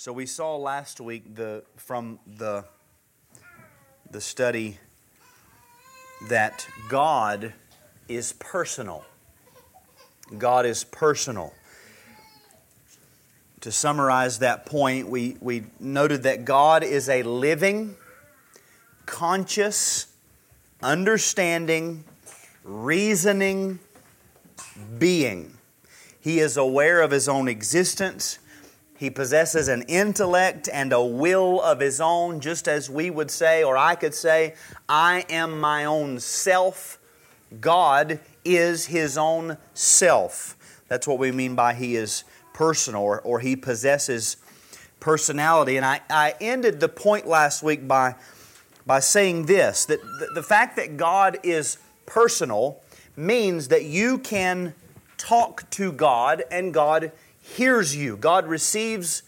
So we saw last week the from the the study that God is personal. God is personal. To summarize that point, we, we noted that God is a living, conscious, understanding, reasoning being. He is aware of his own existence. He possesses an intellect and a will of his own, just as we would say, or I could say, I am my own self. God is his own self. That's what we mean by he is personal or, or he possesses personality. And I, I ended the point last week by, by saying this that the, the fact that God is personal means that you can talk to God and God hears you. God receives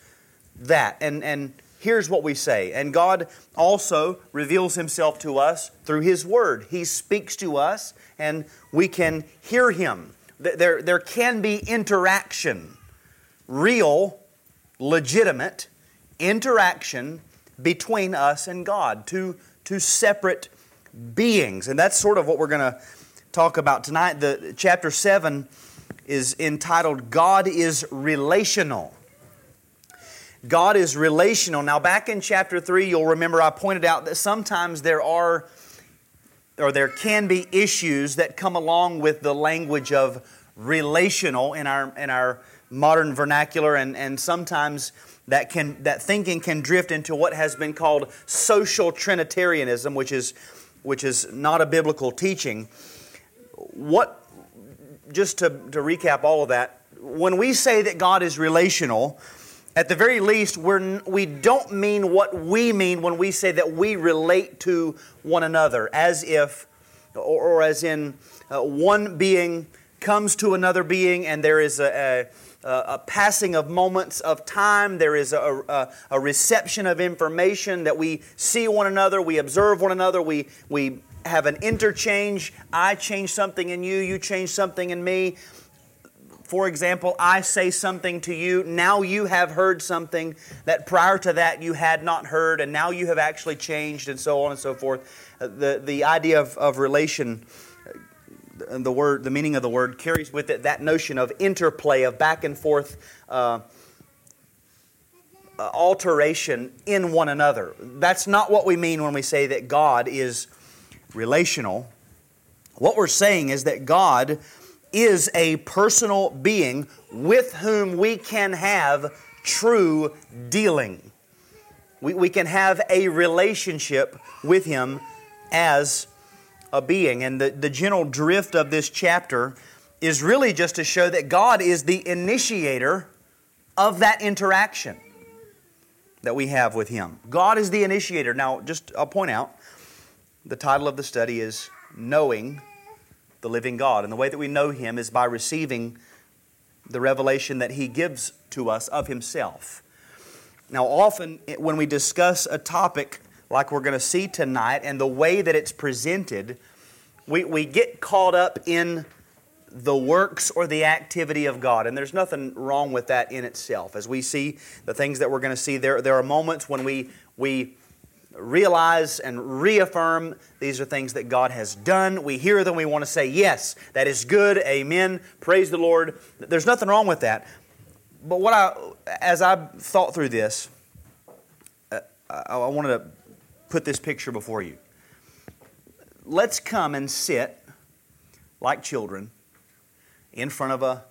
that. And, and here's what we say. And God also reveals Himself to us through His Word. He speaks to us, and we can hear Him. There, there can be interaction, real, legitimate interaction between us and God, two, two separate beings. And that's sort of what we're going to talk about tonight. The chapter 7 is entitled God is Relational. God is relational. Now, back in chapter 3, you'll remember I pointed out that sometimes there are or there can be issues that come along with the language of relational in our, in our modern vernacular, and, and sometimes that, can, that thinking can drift into what has been called social Trinitarianism, which is, which is not a biblical teaching. What just to, to recap all of that, when we say that God is relational, at the very least, we're, we don't mean what we mean when we say that we relate to one another, as if, or, or as in, uh, one being comes to another being and there is a, a, a passing of moments of time, there is a, a, a reception of information that we see one another, we observe one another, we, we have an interchange. I change something in you, you change something in me. For example, I say something to you, now you have heard something that prior to that you had not heard, and now you have actually changed, and so on and so forth. Uh, the, the idea of, of relation, uh, the word, the meaning of the word carries with it that notion of interplay, of back and forth uh, uh alteration in one another. That's not what we mean when we say that God is relational. What we're saying is that God is a personal being with whom we can have true dealing. We, we can have a relationship with Him as a being. And the, the general drift of this chapter is really just to show that God is the initiator of that interaction that we have with Him. God is the initiator. Now, just I'll point out the title of the study is Knowing the Living God. And the way that we know Him is by receiving the revelation that He gives to us of Himself. Now, often when we discuss a topic like we're going to see tonight and the way that it's presented, we, we get caught up in the works or the activity of God. And there's nothing wrong with that in itself. As we see the things that we're going to see, there, there are moments when we, we realize and reaffirm these are things that God has done. We hear them, we want to say, Yes, that is good, amen, praise the Lord. There's nothing wrong with that. But what I, as I thought through this, uh, I wanted to put this picture before you. Let's come and sit like children in front of a,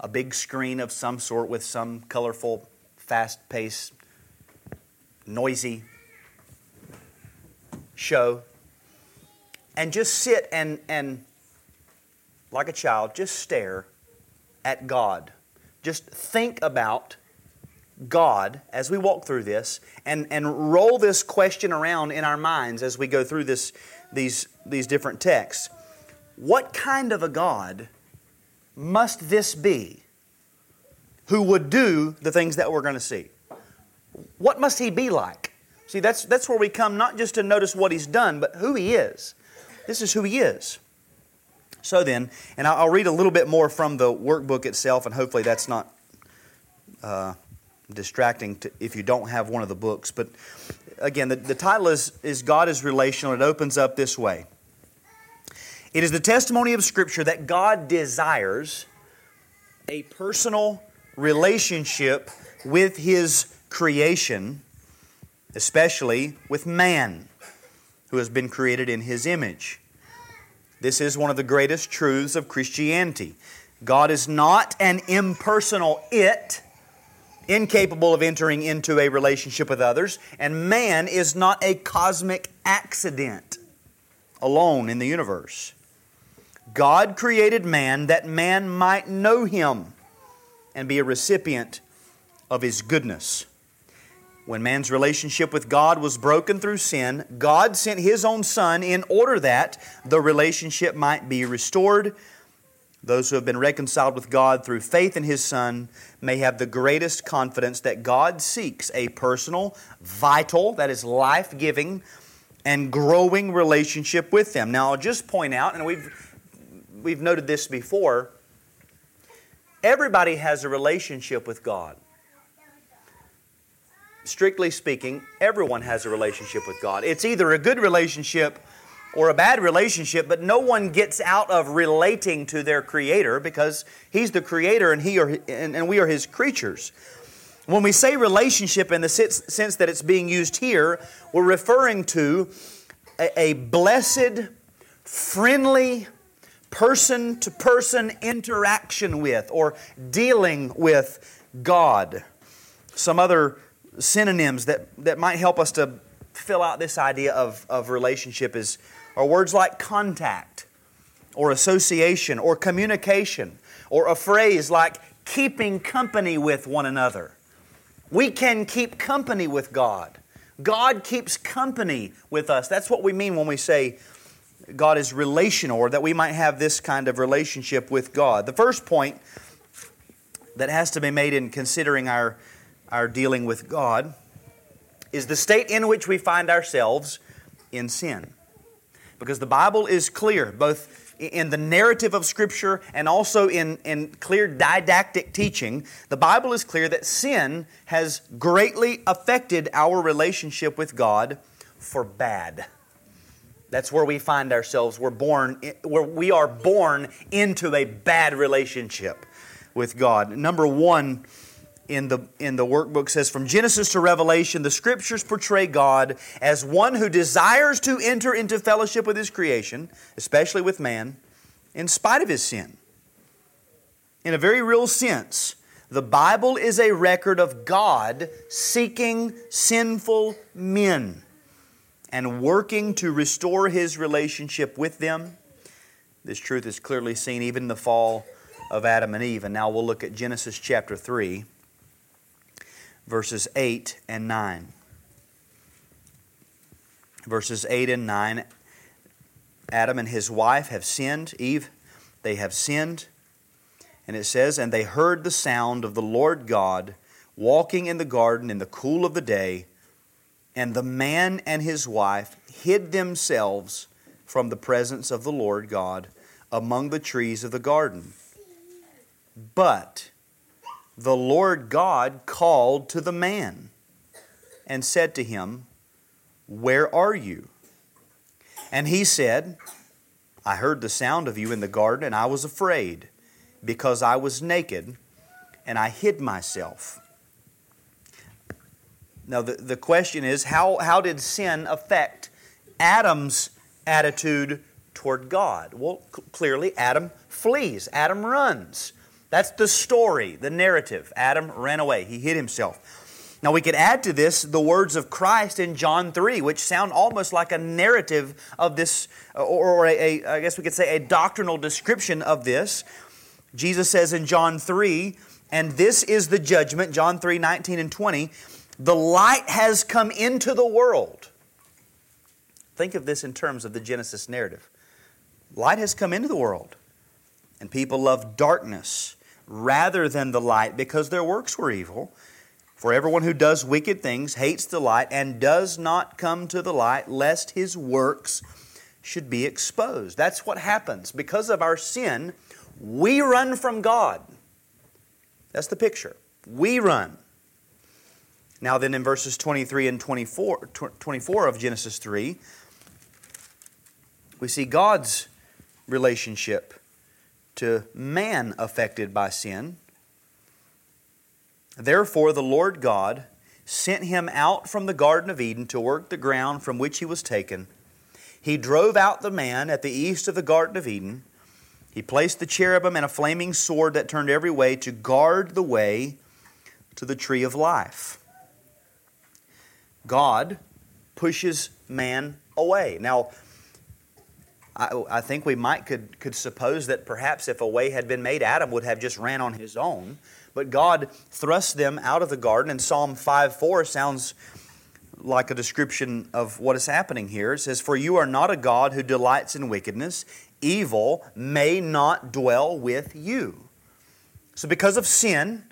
a big screen of some sort with some colorful, fast paced, noisy show and just sit and, and like a child, just stare at God. Just think about God as we walk through this and, and roll this question around in our minds as we go through this, these, these different texts. What kind of a God must this be who would do the things that we're going to see? What must he be like? See, that's, that's where we come not just to notice what he's done, but who he is. This is who he is. So then, and I'll read a little bit more from the workbook itself, and hopefully that's not uh, distracting to, if you don't have one of the books. But again, the, the title is, is God is Relational. It opens up this way It is the testimony of Scripture that God desires a personal relationship with His creation, especially with man, who has been created in His image. This is one of the greatest truths of Christianity. God is not an impersonal it incapable of entering into a relationship with others, and man is not a cosmic accident alone in the universe. God created man that man might know him and be a recipient of his goodness. When man's relationship with God was broken through sin, God sent his own Son in order that the relationship might be restored those who have been reconciled with God through faith in His Son may have the greatest confidence that God seeks a personal, vital, that is life giving, and growing relationship with them. Now, I'll just point out, and we've, we've noted this before, everybody has a relationship with God. Strictly speaking, everyone has a relationship with God. It's either a good relationship or a bad relationship, but no one gets out of relating to their Creator because He's the Creator and, he are, and, and we are His creatures. When we say relationship in the sense that it's being used here, we're referring to a, a blessed, friendly, person to person interaction with or dealing with God. Some other synonyms that, that might help us to fill out this idea of, of relationship is or words like contact, or association, or communication, or a phrase like keeping company with one another. We can keep company with God. God keeps company with us. That's what we mean when we say God is relational, or that we might have this kind of relationship with God. The first point that has to be made in considering our, our dealing with God is the state in which we find ourselves in sin. Because the Bible is clear, both in the narrative of Scripture and also in, in clear didactic teaching. The Bible is clear that sin has greatly affected our relationship with God for bad. That's where we find ourselves. We're born, where we are born into a bad relationship with God. Number one, in the, in the workbook says from Genesis to Revelation, the scriptures portray God as one who desires to enter into fellowship with his creation, especially with man, in spite of his sin. In a very real sense, the Bible is a record of God seeking sinful men and working to restore his relationship with them. This truth is clearly seen even in the fall of Adam and Eve. And now we'll look at Genesis chapter 3 verses 8 and 9. Verses 8 and 9 Adam and his wife have sinned. Eve, they have sinned. And it says, And they heard the sound of the Lord God walking in the garden in the cool of the day. And the man and his wife hid themselves from the presence of the Lord God among the trees of the garden. But the Lord God called to the man and said to him, Where are you? And he said, I heard the sound of you in the garden, and I was afraid, because I was naked, and I hid myself. Now, the, the question is how, how did sin affect Adam's attitude toward God? Well, c- clearly, Adam flees, Adam runs. That's the story, the narrative. Adam ran away, he hid himself. Now, we could add to this the words of Christ in John 3, which sound almost like a narrative of this, or a, a, I guess we could say a doctrinal description of this. Jesus says in John 3, and this is the judgment, John 3 19 and 20, the light has come into the world. Think of this in terms of the Genesis narrative. Light has come into the world, and people love darkness rather than the light because their works were evil. For everyone who does wicked things hates the light and does not come to the light, lest his works should be exposed. That's what happens. Because of our sin, we run from God. That's the picture. We run. Now, then, in verses 23 and 24, 24 of Genesis 3, we see God's relationship to man affected by sin. Therefore, the Lord God sent him out from the Garden of Eden to work the ground from which he was taken. He drove out the man at the east of the Garden of Eden. He placed the cherubim and a flaming sword that turned every way to guard the way to the tree of life. God pushes man away. Now, I, I, think we might could, could suppose that perhaps if a way had been made, Adam would have just ran on his own. But God thrust them out of the garden, and Psalm 5 4 sounds like a description of what is happening here. It says, For you are not a God who delights in wickedness, evil may not dwell with you. So, because of sin,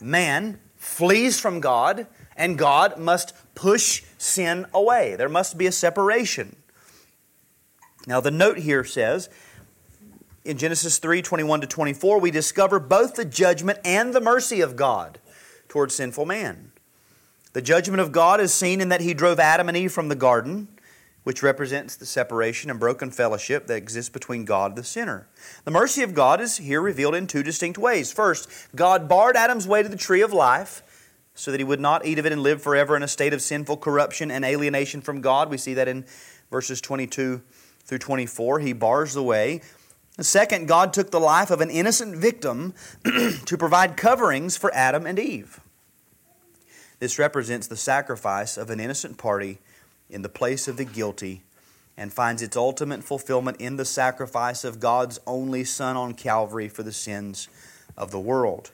man flees from God, and God must push sin away. There must be a separation. Now, the note here says, in Genesis 3 21 to 24, we discover both the judgment and the mercy of God towards sinful man. The judgment of God is seen in that He drove Adam and Eve from the garden, which represents the separation and broken fellowship that exists between God and the sinner. The mercy of God is here revealed in two distinct ways. First, God barred Adam's way to the tree of life so that he would not eat of it and live forever in a state of sinful corruption and alienation from God. We see that in verses 22 through 24. He bars the way. Second, God took the life of an innocent victim to provide coverings for Adam and Eve. This represents the sacrifice of an innocent party in the place of the guilty and finds its ultimate fulfillment in the sacrifice of God's only Son on Calvary for the sins of the world.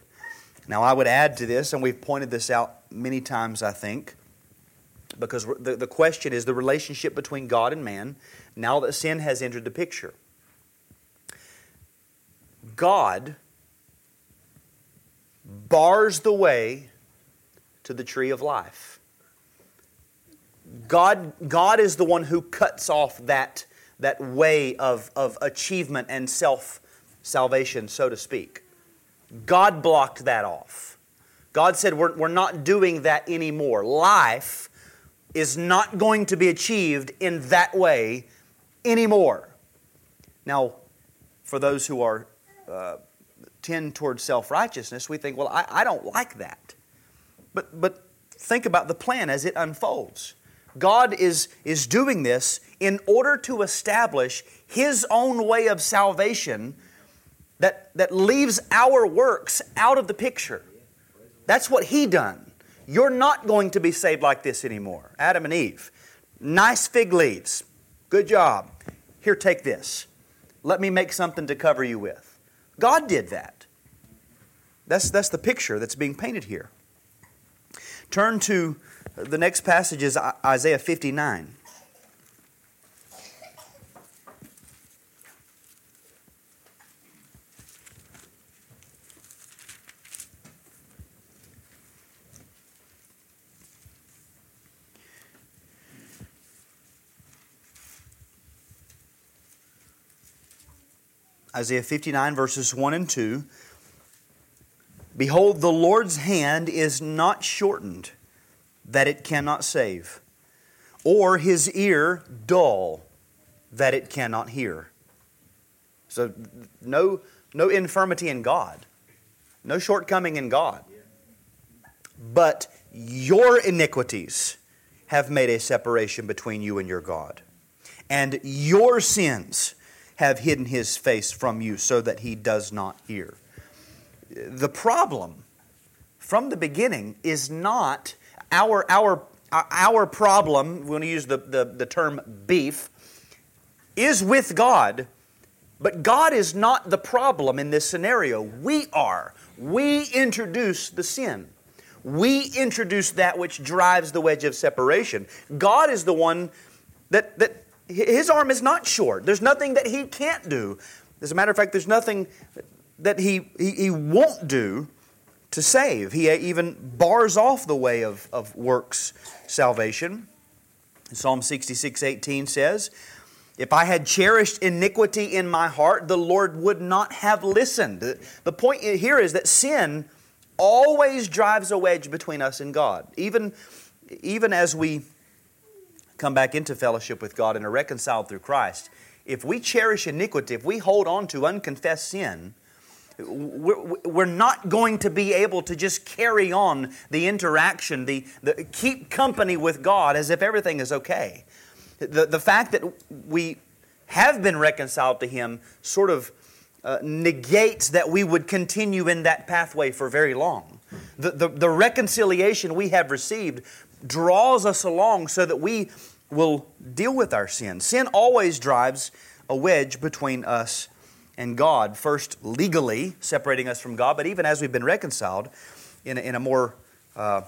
Now, I would add to this, and we've pointed this out many times, I think, because the, the question is the relationship between God and man now that sin has entered the picture. God bars the way to the tree of life. God, God is the one who cuts off that, that way of, of achievement and self salvation, so to speak. God blocked that off. God said, we're, we're not doing that anymore. Life is not going to be achieved in that way anymore. Now, for those who are uh, tend towards self righteousness, we think, well, I, I don't like that. But, but think about the plan as it unfolds. God is, is doing this in order to establish His own way of salvation that, that leaves our works out of the picture. That's what He done. You're not going to be saved like this anymore. Adam and Eve, nice fig leaves. Good job. Here, take this. Let me make something to cover you with. God did that. That's, that's the picture that's being painted here. Turn to the next passage is Isaiah 59. Isaiah 59, verses 1 and 2. Behold, the Lord's hand is not shortened, that it cannot save, or his ear dull, that it cannot hear. So, no, no infirmity in God, no shortcoming in God. But your iniquities have made a separation between you and your God, and your sins have hidden his face from you so that he does not hear. The problem from the beginning is not our, our, our problem, we're going to use the, the, the term beef, is with God, but God is not the problem in this scenario. We are. We introduce the sin. We introduce that which drives the wedge of separation. God is the one that, that his arm is not short. There's nothing that he can't do. As a matter of fact, there's nothing that he, he, he won't do to save. He even bars off the way of, of works salvation. Psalm 66 18 says, If I had cherished iniquity in my heart, the Lord would not have listened. The point here is that sin always drives a wedge between us and God. Even, even as we come back into fellowship with God and are reconciled through Christ, if we cherish iniquity, if we hold on to unconfessed sin, we're, not going to be able to just carry on the interaction, the, the keep company with God as if everything is okay. The, the fact that we have been reconciled to Him sort of uh, negates that we would continue in that pathway for very long. The, the, the reconciliation we have received draws us along so that we will deal with our sin. Sin always drives a wedge between us and God, first legally separating us from God, but even as we've been reconciled in a, in a more uh,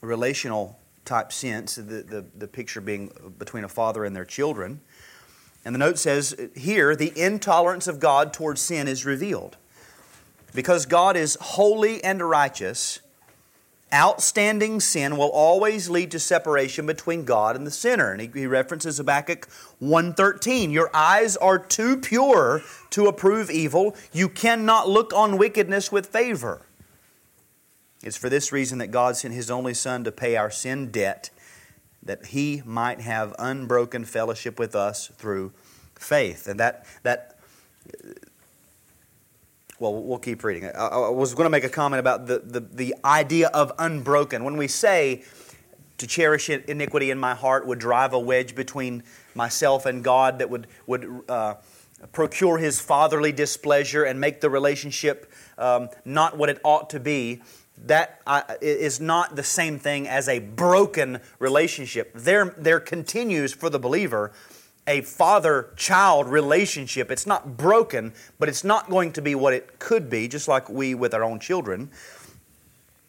relational type sense, the, the, the picture being between a father and their children. And the note says here, the intolerance of God towards sin is revealed. Because God is holy and righteous, outstanding sin will always lead to separation between God and the sinner. And he, he references Habakkuk 1.13. Your eyes are too pure to approve evil. You cannot look on wickedness with favor. It's for this reason that God sent His only Son to pay our sin debt, that He might have unbroken fellowship with us through faith. And that, that well, we'll keep reading. I, I was going to make a comment about the, the, the idea of unbroken. When we say to cherish iniquity in my heart would drive a wedge between myself and God that would, would uh, procure his fatherly displeasure and make the relationship um, not what it ought to be, that uh, is not the same thing as a broken relationship. There, there continues for the believer a father child relationship. It's not broken, but it's not going to be what it could be, just like we with our own children.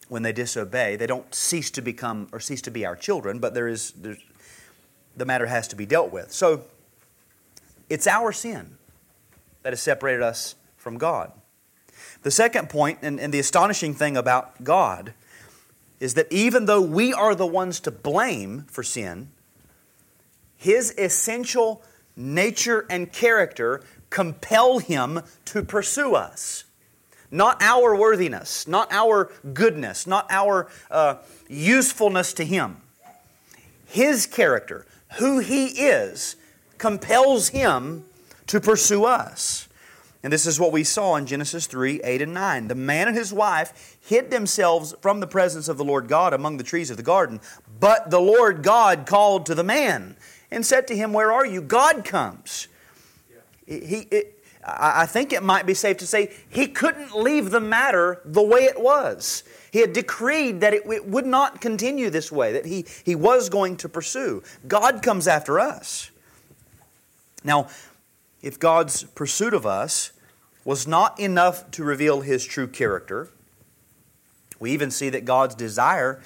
When they disobey, they don't cease to become or cease to be our children, but there is the matter has to be dealt with. So it's our sin that has separated us from God. The second point, and, and the astonishing thing about God, is that even though we are the ones to blame for sin, his essential nature and character compel him to pursue us. Not our worthiness, not our goodness, not our uh, usefulness to him. His character, who he is, compels him to pursue us. And this is what we saw in Genesis 3 8 and 9. The man and his wife hid themselves from the presence of the Lord God among the trees of the garden. But the Lord God called to the man and said to him, Where are you? God comes. He, it, I think it might be safe to say he couldn't leave the matter the way it was. He had decreed that it, it would not continue this way, that he, he was going to pursue. God comes after us. Now, if God's pursuit of us was not enough to reveal his true character, we even see that God's desire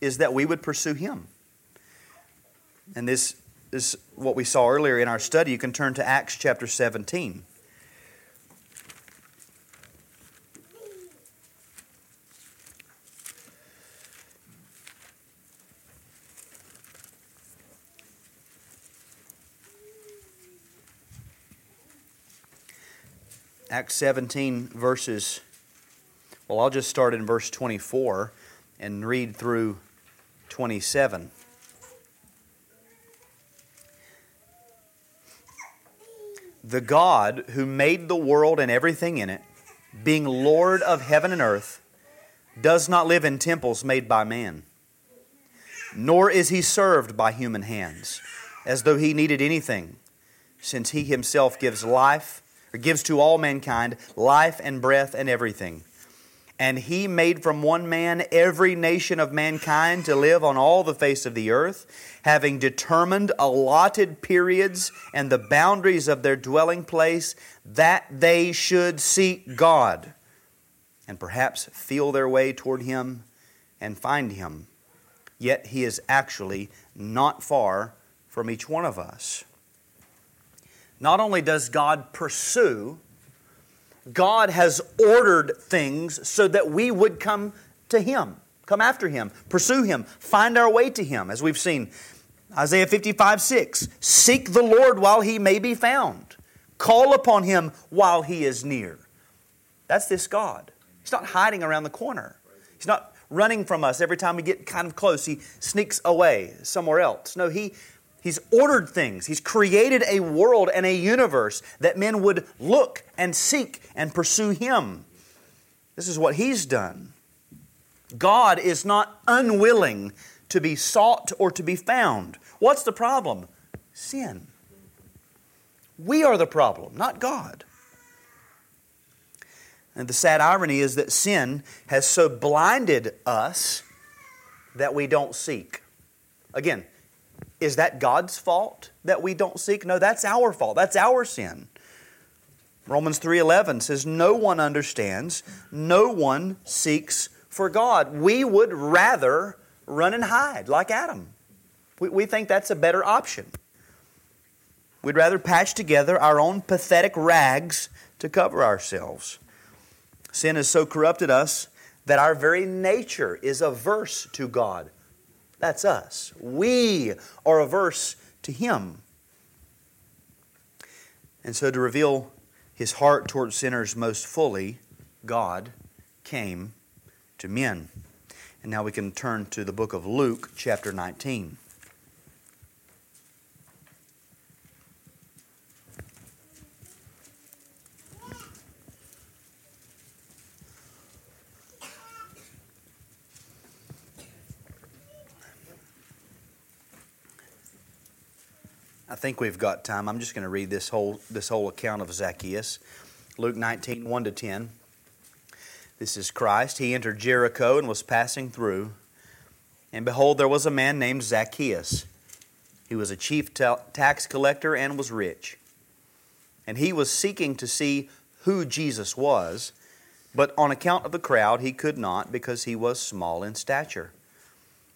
is that we would pursue him. And this is what we saw earlier in our study. You can turn to Acts chapter 17. Acts 17, verses, well, I'll just start in verse 24 and read through 27. The God who made the world and everything in it, being Lord of heaven and earth, does not live in temples made by man, nor is he served by human hands, as though he needed anything, since he himself gives life, or gives to all mankind life and breath and everything. And he made from one man every nation of mankind to live on all the face of the earth, having determined allotted periods and the boundaries of their dwelling place, that they should seek God and perhaps feel their way toward him and find him. Yet he is actually not far from each one of us. Not only does God pursue, God has ordered things so that we would come to Him, come after Him, pursue Him, find our way to Him, as we've seen. Isaiah 55 6 Seek the Lord while He may be found, call upon Him while He is near. That's this God. He's not hiding around the corner. He's not running from us every time we get kind of close. He sneaks away somewhere else. No, he, he's ordered things. He's created a world and a universe that men would look and seek and pursue Him. This is what He's done. God is not unwilling to be sought or to be found. What's the problem? Sin. We are the problem, not God. And the sad irony is that sin has so blinded us that we don't seek. Again, is that God's fault that we don't seek? No, that's our fault. That's our sin. Romans 3:11 says no one understands, no one seeks for God. We would rather run and hide like Adam. We, we think that's a better option. We'd rather patch together our own pathetic rags to cover ourselves. Sin has so corrupted us that our very nature is averse to God. That's us. We are averse to Him. And so, to reveal His heart towards sinners most fully, God came to men. And now we can turn to the book of Luke, chapter 19. I think we've got time. I'm just going to read this whole, this whole account of Zacchaeus. Luke 19, 1 to 10. This is Christ. He entered Jericho and was passing through. And behold, there was a man named Zacchaeus. He was a chief tax collector and was rich. And he was seeking to see who Jesus was, but on account of the crowd, he could not because he was small in stature.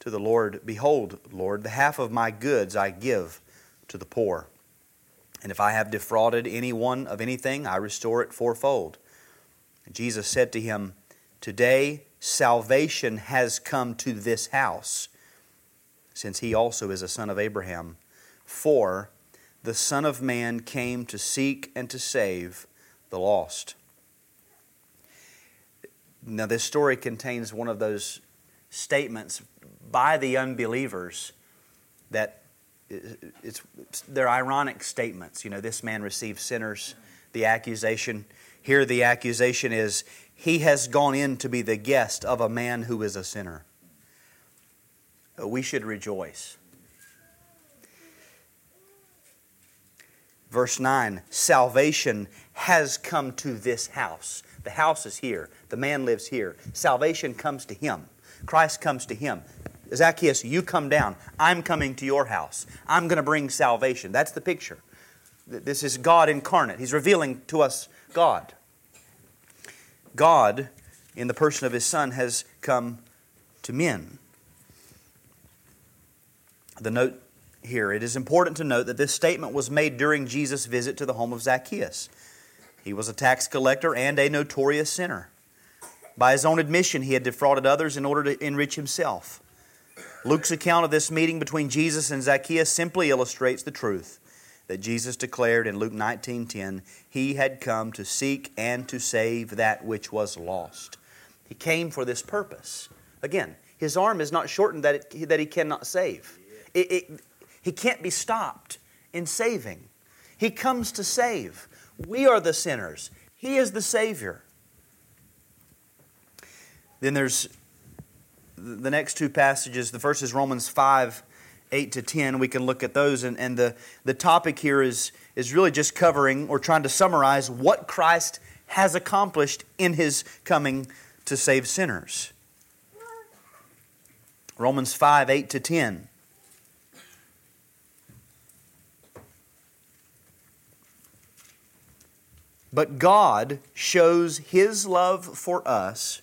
to the Lord, Behold, Lord, the half of my goods I give to the poor. And if I have defrauded anyone of anything, I restore it fourfold. Jesus said to him, Today salvation has come to this house, since he also is a son of Abraham. For the Son of Man came to seek and to save the lost. Now, this story contains one of those statements by the unbelievers that it's, they're ironic statements. You know, this man received sinners. The accusation here, the accusation is he has gone in to be the guest of a man who is a sinner. We should rejoice. Verse 9 Salvation has come to this house. The house is here. The man lives here. Salvation comes to him. Christ comes to him. Zacchaeus, you come down. I'm coming to your house. I'm going to bring salvation. That's the picture. This is God incarnate. He's revealing to us God. God, in the person of His Son, has come to men. The note here it is important to note that this statement was made during Jesus' visit to the home of Zacchaeus. He was a tax collector and a notorious sinner. By his own admission, he had defrauded others in order to enrich himself. Luke's account of this meeting between Jesus and Zacchaeus simply illustrates the truth that Jesus declared in Luke 19:10, he had come to seek and to save that which was lost. He came for this purpose. Again, his arm is not shortened that, it, that he cannot save. It, it, he can't be stopped in saving. He comes to save. We are the sinners. He is the Savior. Then there's the next two passages. The first is Romans 5 8 to 10. We can look at those. And, and the, the topic here is, is really just covering or trying to summarize what Christ has accomplished in his coming to save sinners. Romans 5 8 to 10. But God shows his love for us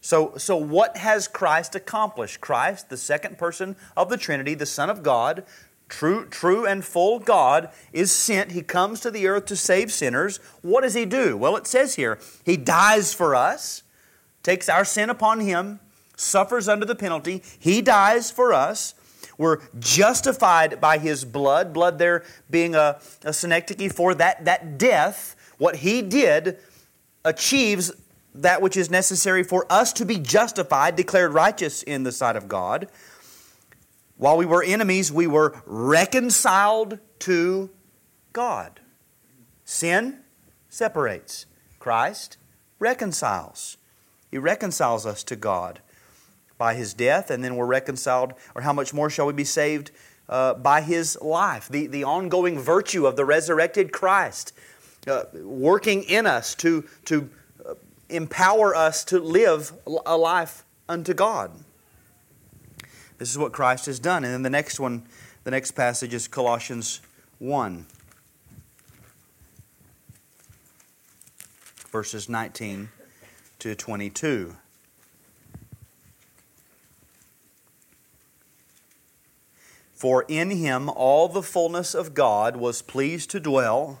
So, so what has Christ accomplished? Christ, the second person of the Trinity, the Son of God, true, true and full God, is sent. He comes to the earth to save sinners. What does he do? Well, it says here, he dies for us, takes our sin upon him, suffers under the penalty. He dies for us. We're justified by his blood, blood there being a, a synecdoche for that, that death. What he did achieves that which is necessary for us to be justified, declared righteous in the sight of God. While we were enemies, we were reconciled to God. Sin separates, Christ reconciles. He reconciles us to God by his death, and then we're reconciled, or how much more shall we be saved uh, by his life? The, the ongoing virtue of the resurrected Christ uh, working in us to, to empower us to live a life unto God. This is what Christ has done. And then the next one, the next passage is Colossians 1, verses 19 to 22. For in him all the fullness of God was pleased to dwell,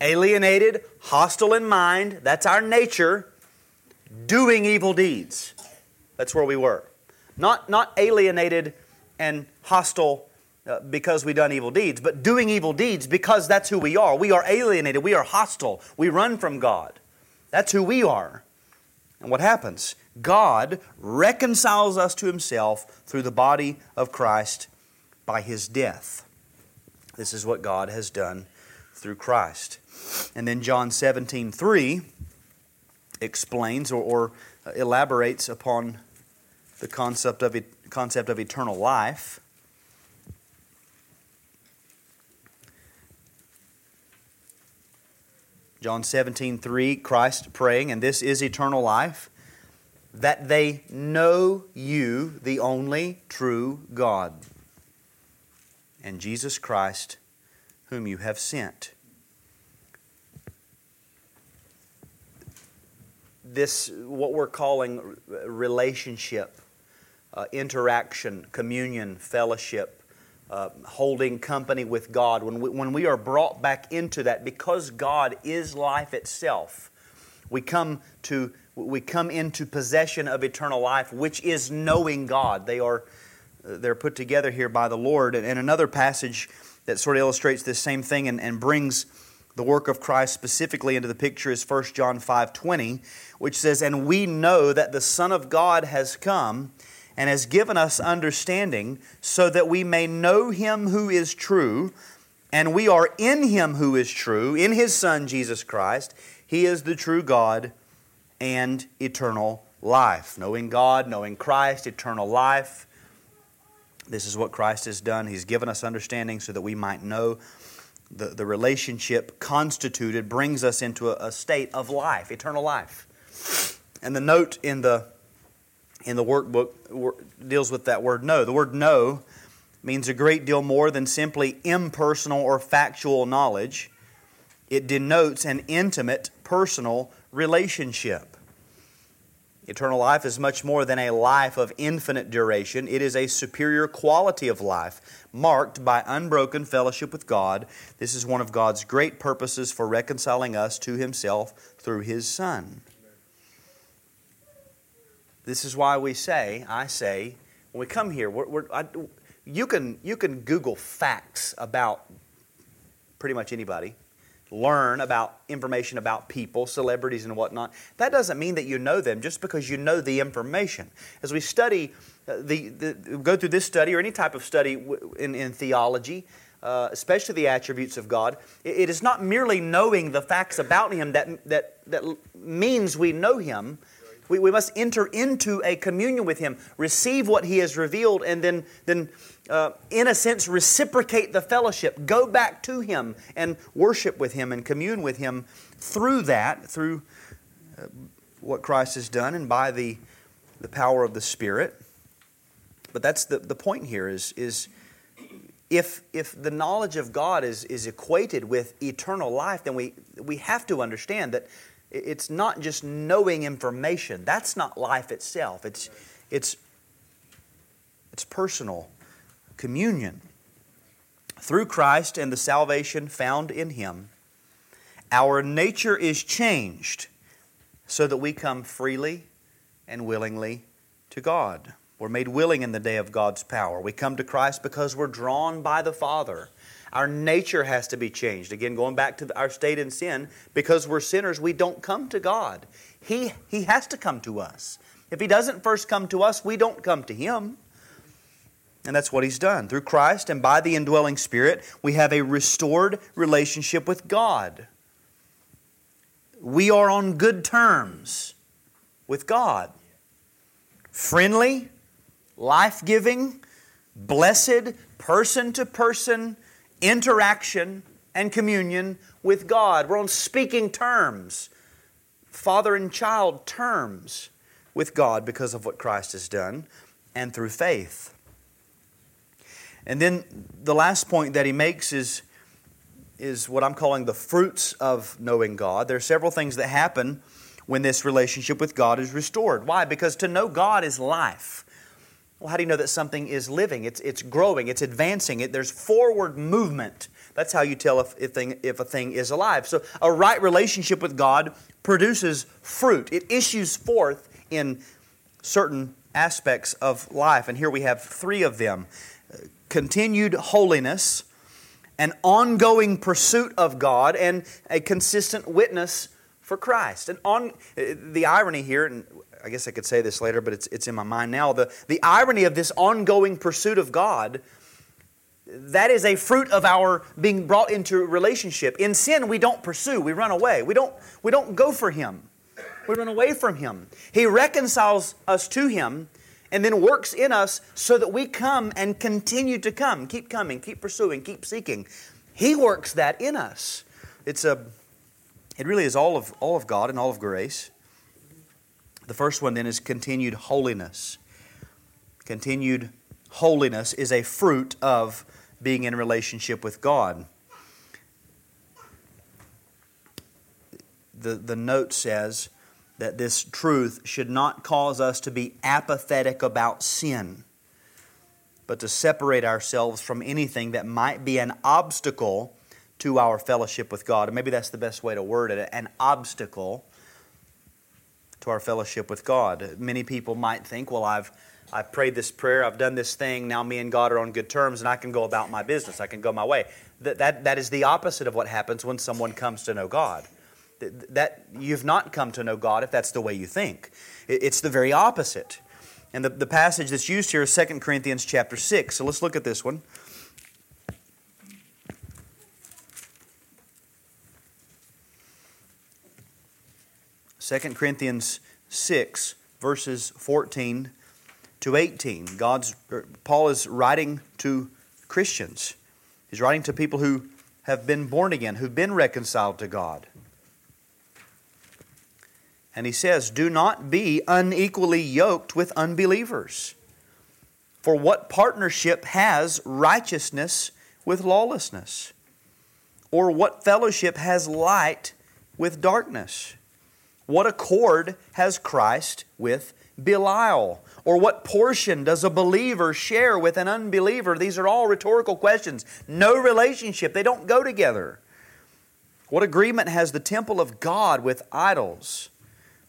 alienated, hostile in mind, that's our nature, doing evil deeds. That's where we were. Not, not alienated and hostile uh, because we've done evil deeds, but doing evil deeds because that's who we are. We are alienated, we are hostile, we run from God. That's who we are. And what happens? God reconciles us to Himself through the body of Christ by His death. This is what God has done through Christ. And then John 17, 3 explains or, or uh, elaborates upon the concept of, concept of eternal life. John 17, 3, Christ praying, and this is eternal life, that they know you, the only true God and Jesus Christ, whom you have sent. This, what we're calling relationship, uh, interaction, communion, fellowship, uh, holding company with God, when we, when we are brought back into that, because God is life itself, we come to we come into possession of eternal life, which is knowing God. They are they're put together here by the Lord. And, and another passage that sort of illustrates this same thing and, and brings the work of Christ specifically into the picture is 1 John 5:20, which says, "And we know that the Son of God has come and has given us understanding so that we may know him who is true, and we are in him who is true, in his Son Jesus Christ. He is the true God and eternal life." Knowing God, knowing Christ, eternal life. This is what Christ has done. He's given us understanding so that we might know the, the relationship constituted brings us into a, a state of life, eternal life. And the note in the in the workbook deals with that word know. The word know means a great deal more than simply impersonal or factual knowledge. It denotes an intimate, personal relationship. Eternal life is much more than a life of infinite duration. It is a superior quality of life, marked by unbroken fellowship with God. This is one of God's great purposes for reconciling us to Himself through His Son. This is why we say, I say, when we come here, we're, we're, I, you can you can Google facts about pretty much anybody, learn about information about people, celebrities, and whatnot. That doesn't mean that you know them just because you know the information. As we study uh, the, the go through this study or any type of study in, in theology, uh, especially the attributes of God, it, it is not merely knowing the facts about Him that that that means we know Him we, we must enter into a communion with Him, receive what He has revealed, and then, then uh, in a sense, reciprocate the fellowship. Go back to Him and worship with Him and commune with Him through that, through uh, what Christ has done, and by the, the power of the Spirit. But that's the, the point here is, is if, if the knowledge of God is, is equated with eternal life, then we, we have to understand that it's not just knowing information. That's not life itself. It's, it's, it's personal communion. Through Christ and the salvation found in Him, our nature is changed so that we come freely and willingly to God. We're made willing in the day of God's power. We come to Christ because we're drawn by the Father. Our nature has to be changed. Again, going back to our state in sin, because we're sinners, we don't come to God. He, he has to come to us. If He doesn't first come to us, we don't come to Him. And that's what He's done. Through Christ and by the indwelling Spirit, we have a restored relationship with God. We are on good terms with God. Friendly, life giving, blessed, person to person interaction and communion with God. We're on speaking terms, father and child terms with God because of what Christ has done and through faith. And then the last point that he makes is, is what I'm calling the fruits of knowing God. There are several things that happen when this relationship with God is restored. Why? Because to know God is life. Well, how do you know that something is living? It's, it's growing, it's advancing, it, there's forward movement. That's how you tell if, if, thing, if a thing is alive. So, a right relationship with God produces fruit, it issues forth in certain aspects of life. And here we have three of them continued holiness, an ongoing pursuit of God, and a consistent witness for Christ. And on the irony here, and I guess I could say this later, but it's, it's in my mind now. The, the irony of this ongoing pursuit of God, that is a fruit of our being brought into relationship. In sin, we don't pursue, we run away. We don't, we don't go for Him, we run away from Him. He reconciles us to Him and then works in us so that we come and continue to come. Keep coming, keep pursuing, keep seeking. He works that in us. It's a, it really is all of, all of God and all of grace. The first one then is continued holiness. Continued holiness is a fruit of being in relationship with God. The, the note says that this truth should not cause us to be apathetic about sin, but to separate ourselves from anything that might be an obstacle to our fellowship with God. And maybe that's the best way to word it an obstacle to our fellowship with God. Many people might think, well, I've I've prayed this prayer, I've done this thing, now me and God are on good terms, and I can go about my business, I can go my way. That, that, that is the opposite of what happens when someone comes to know God. That, you've not come to know God if that's the way you think. It's the very opposite. And the, the passage that's used here is 2 Corinthians chapter 6. So let's look at this one. Second Corinthians 6, verses 14 to 18. God's, er, Paul is writing to Christians. He's writing to people who have been born again, who've been reconciled to God. And he says, Do not be unequally yoked with unbelievers. For what partnership has righteousness with lawlessness? Or what fellowship has light with darkness? What accord has Christ with Belial? Or what portion does a believer share with an unbeliever? These are all rhetorical questions. No relationship, they don't go together. What agreement has the temple of God with idols?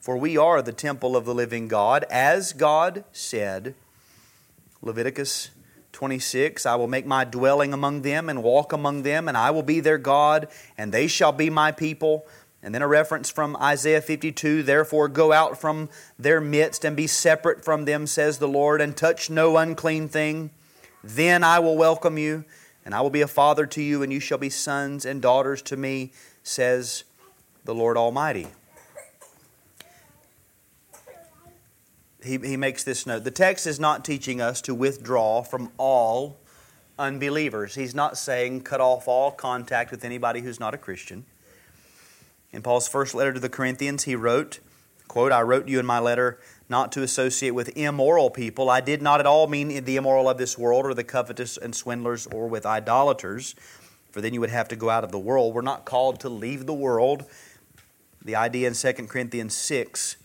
For we are the temple of the living God, as God said. Leviticus 26, I will make my dwelling among them and walk among them, and I will be their God, and they shall be my people. And then a reference from Isaiah 52 Therefore go out from their midst and be separate from them, says the Lord, and touch no unclean thing. Then I will welcome you, and I will be a father to you, and you shall be sons and daughters to me, says the Lord Almighty. He, he makes this note. The text is not teaching us to withdraw from all unbelievers. He's not saying cut off all contact with anybody who's not a Christian. In Paul's first letter to the Corinthians, he wrote, quote, I wrote you in my letter not to associate with immoral people. I did not at all mean the immoral of this world or the covetous and swindlers or with idolaters, for then you would have to go out of the world. We're not called to leave the world. The idea in 2 Corinthians 6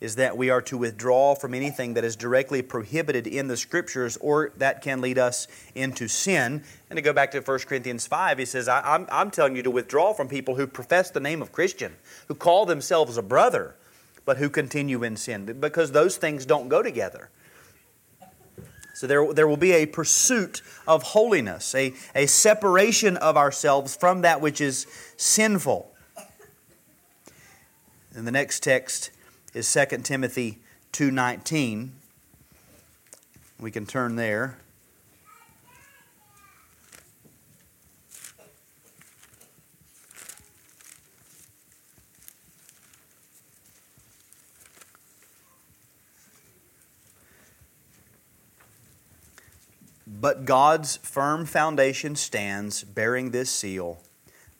is that we are to withdraw from anything that is directly prohibited in the Scriptures or that can lead us into sin. And to go back to 1 Corinthians 5, he says, I, am I'm telling you to withdraw from people who profess the name of Christian, who call themselves a brother, but who continue in sin, because those things don't go together. So there, there will be a pursuit of holiness, a, a separation of ourselves from that which is sinful. In the next text, is 2 Timothy 2:19. We can turn there. But God's firm foundation stands, bearing this seal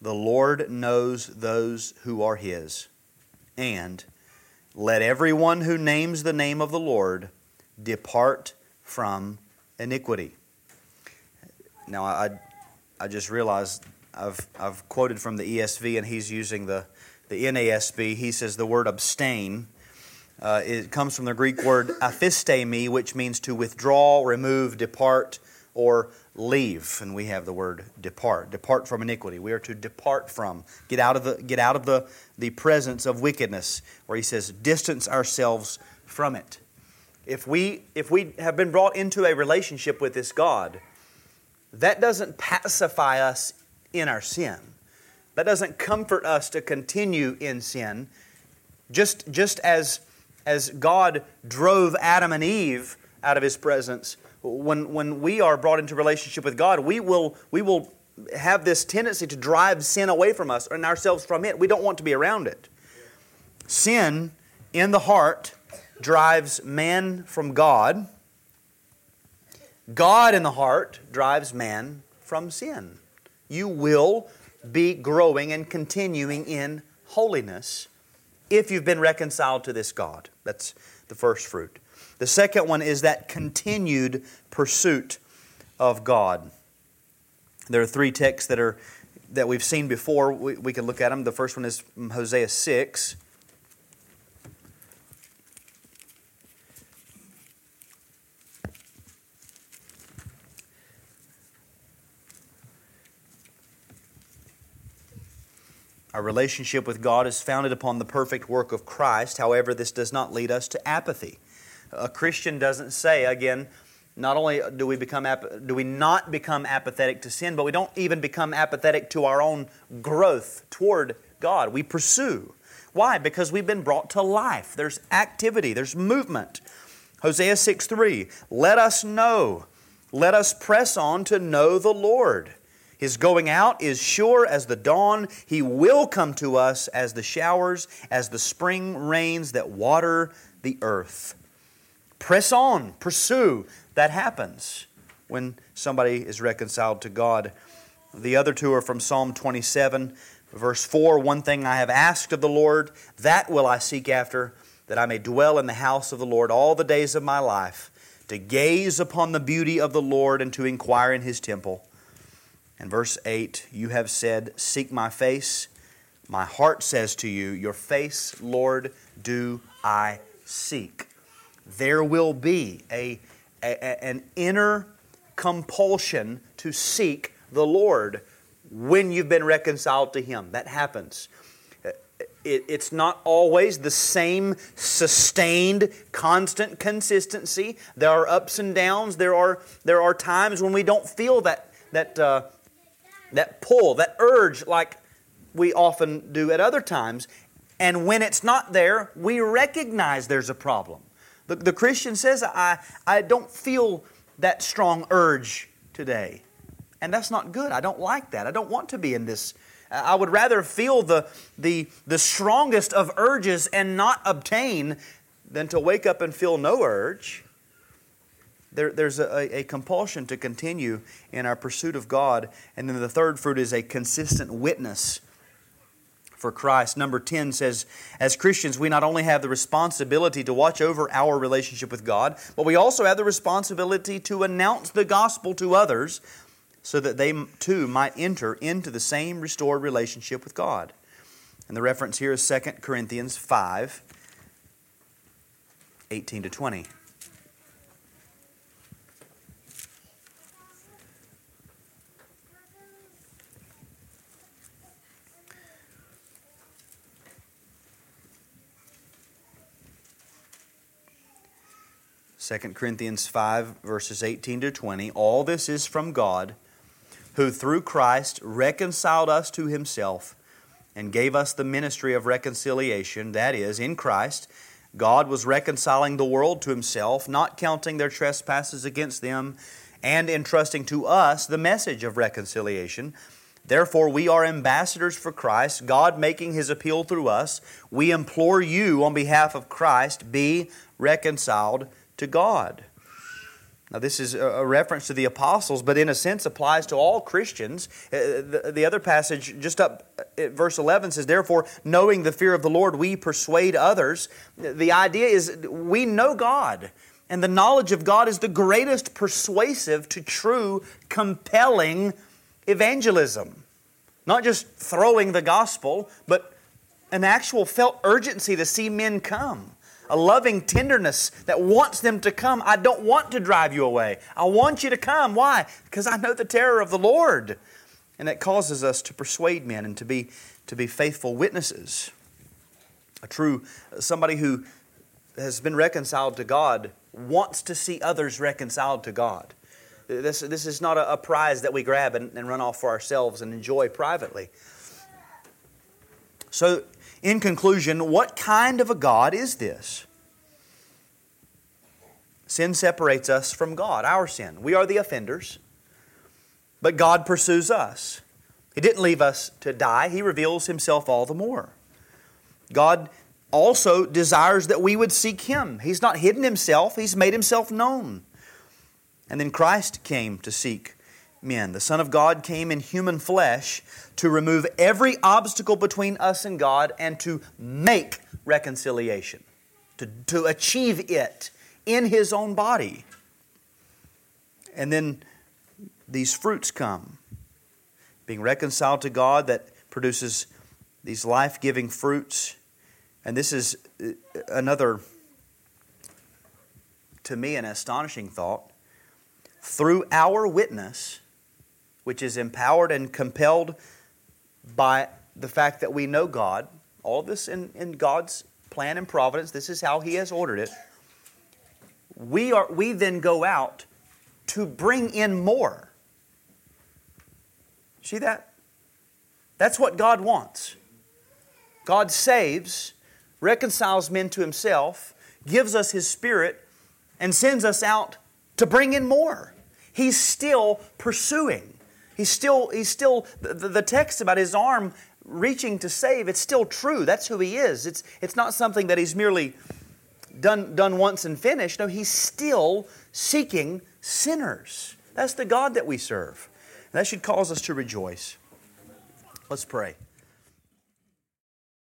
The Lord knows those who are His, and let everyone who names the name of the Lord depart from iniquity. Now, I, I just realized I've, I've quoted from the ESV and he's using the, the NASB. He says the word abstain. Uh, it comes from the Greek word aphistemi, which means to withdraw, remove, depart, or leave. And we have the word depart. Depart from iniquity. We are to depart from, get out of the, get out of the, the presence of wickedness, where he says, distance ourselves from it. If we, if we have been brought into a relationship with this God, that doesn't pacify us in our sin. That doesn't comfort us to continue in sin. Just, just as, as God drove Adam and Eve out of his presence, when, when we are brought into relationship with God, we will, we will have this tendency to drive sin away from us and ourselves from it. We don't want to be around it. Sin in the heart drives man from God. God in the heart drives man from sin. You will be growing and continuing in holiness if you've been reconciled to this God. That's the first fruit. The second one is that continued pursuit of God. There are three texts that are that we've seen before. We, we can look at them. The first one is Hosea 6. Our relationship with God is founded upon the perfect work of Christ. However, this does not lead us to apathy. A Christian doesn't say, again, not only do we become do we not become apathetic to sin, but we don't even become apathetic to our own growth toward God. We pursue. Why? Because we've been brought to life. There's activity, there's movement. Hosea 6 3. Let us know. Let us press on to know the Lord. His going out is sure as the dawn. He will come to us as the showers, as the spring rains that water the earth. Press on, pursue. That happens when somebody is reconciled to God. The other two are from Psalm 27, verse 4 One thing I have asked of the Lord, that will I seek after, that I may dwell in the house of the Lord all the days of my life, to gaze upon the beauty of the Lord and to inquire in his temple. And verse 8 You have said, Seek my face. My heart says to you, Your face, Lord, do I seek there will be a, a, an inner compulsion to seek the Lord when you've been reconciled to Him. That happens. it, it's not always the same sustained, constant consistency. There are ups and downs. There are, there are times when we don't feel that, that, uh, that pull, that urge, like we often do at other times. And when it's not there, we recognize there's a problem. The, the Christian says, I, I don't feel that strong urge today. And that's not good. I don't like that. I don't want to be in this. I would rather feel the, the, the strongest of urges and not obtain than to wake up and feel no urge. There, there's a, a compulsion to continue in our pursuit of God. And then the third fruit is a consistent witness for Christ. Number 10 says, as Christians, we not only have the responsibility to watch over our relationship with God, but we also have the responsibility to announce the gospel to others so that they too might enter into the same restored relationship with God. And the reference here is 2 Corinthians 5 18 to 20. 2 Corinthians 5, verses 18 to 20. All this is from God, who through Christ reconciled us to himself and gave us the ministry of reconciliation. That is, in Christ, God was reconciling the world to himself, not counting their trespasses against them, and entrusting to us the message of reconciliation. Therefore, we are ambassadors for Christ, God making his appeal through us. We implore you on behalf of Christ, be reconciled to God. Now, this is a reference to the apostles, but in a sense applies to all Christians. Uh, the other passage, just up at verse 11, says, Therefore, knowing the fear of the Lord, we persuade others. The idea is we know God, and the knowledge of God is the greatest persuasive to true, compelling evangelism. Not just throwing the gospel, but an actual felt urgency to see men come a loving tenderness that wants them to come. I don't want to drive you away. I want you to come. Why? Because I know the terror of the Lord. And it causes us to persuade men and to be, to be faithful witnesses. A true, somebody who has been reconciled to God wants to see others reconciled to God. This, this is not a, a prize that we grab and, and run off for ourselves and enjoy privately. So in conclusion, what kind of a God is this? Sin separates us from God, our sin. We are the offenders, but God pursues us. He didn't leave us to die, He reveals Himself all the more. God also desires that we would seek Him. He's not hidden Himself, He's made Himself known. And then Christ came to seek men. The Son of God came in human flesh to remove every obstacle between us and God and to make reconciliation, to, to achieve it in His own body. And then these fruits come. Being reconciled to God that produces these life giving fruits. And this is uh, another, to me, an astonishing thought. Through our witness, which is empowered and compelled by the fact that we know God, all this in, in God's plan and providence, this is how He has ordered it. We, are, we then go out to bring in more. See that? That's what God wants. God saves, reconciles men to Himself, gives us His Spirit, and sends us out to bring in more. He's still pursuing. He's still, he's still the, the text about his arm reaching to save, it's still true. That's who he is. It's, it's not something that he's merely done, done once and finished. No, he's still seeking sinners. That's the God that we serve. And that should cause us to rejoice. Let's pray.